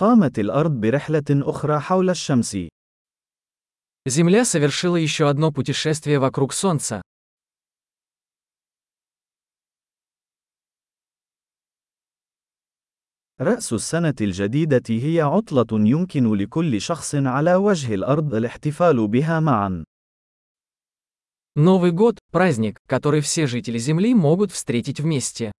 قامت الأرض برحلة أخرى حول الشمس. Земля совершила еще одно путешествие вокруг Солнца. رأس السنة الجديدة هي عطلة يمكن لكل شخص على وجه الأرض الاحتفال بها معا. Новый год – праздник, который все жители Земли могут встретить вместе.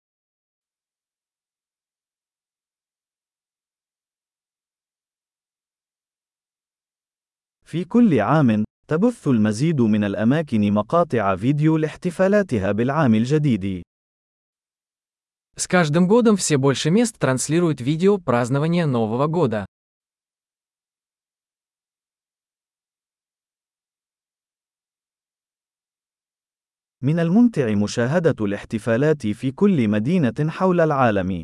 في كل عام، تبث المزيد من الأماكن مقاطع فيديو لاحتفالاتها بالعام الجديد. С каждым годом все больше мест транслируют видео празднования Нового года. من الممتع مشاهدة الاحتفالات في كل مدينة حول العالم.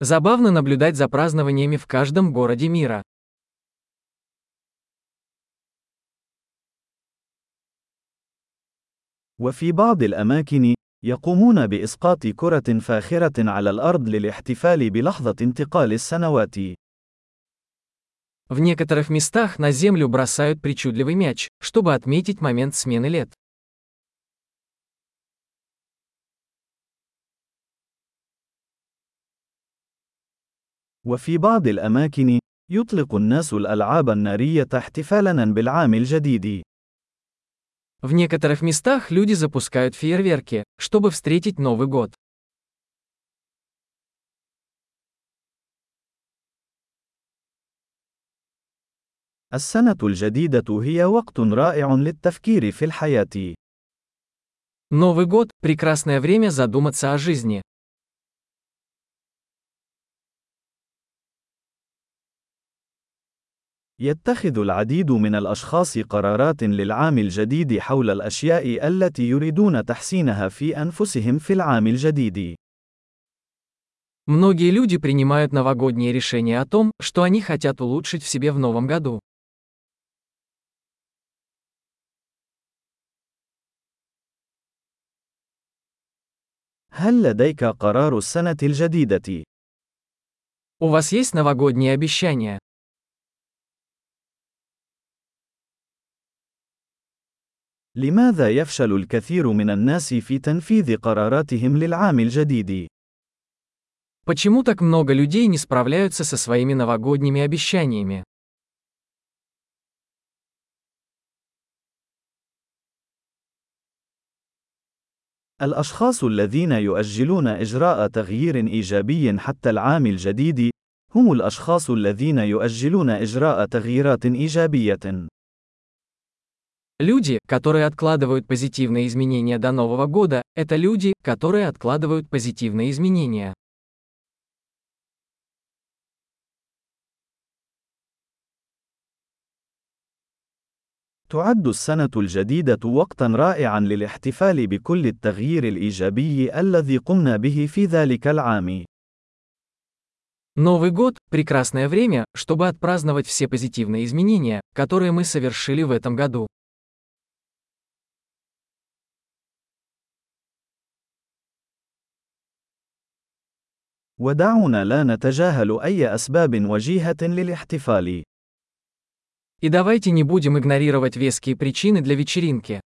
Забавно наблюдать за празднованиями в каждом городе мира. وفي بعض الأماكن، يقومون بإسقاط كرة فاخرة على الأرض للاحتفال بلحظة انتقال السنوات. В некоторых местах на землю бросают причудливый мяч, чтобы отметить момент смены лет. وفي بعض الأماكن، يطلق الناس الألعاب النارية احتفالاً بالعام الجديد. В некоторых местах люди запускают фейерверки, чтобы встретить Новый год. السنة الجديدة هي وقت رائع للتفكير في الحياة. Новый год – прекрасное время задуматься о жизни. يتخذ العديد من الأشخاص قرارات للعام الجديد حول الأشياء التي يريدون تحسينها في أنفسهم في العام الجديد. Многие люди принимают новогодние решения о том, что они хотят улучшить в себе в новом году. هل لديك قرار السنة الجديدة؟ У вас есть новогодние обещания? لماذا يفشل الكثير من الناس في تنفيذ قراراتهم للعام الجديد؟ Почему так много людей не справляются со своими новогодними обещаниями? الأشخاص الذين يؤجلون إجراء تغيير إيجابي حتى العام الجديد هم الأشخاص الذين يؤجلون إجراء تغييرات إيجابية. Люди, которые откладывают позитивные изменения до Нового года, это люди, которые откладывают позитивные изменения. تعد السنة الجديدة وقتًا رائعًا للاحتفال بكل التغيير الإيجابي الذي قمنا به في ذلك العام. Новый год – прекрасное время, чтобы отпраздновать все позитивные изменения, которые мы совершили в этом году. ودعونا لا نتجاهل أي أسباب وجيهة للاحتفال. И давайте не будем игнорировать веские причины для вечеринки.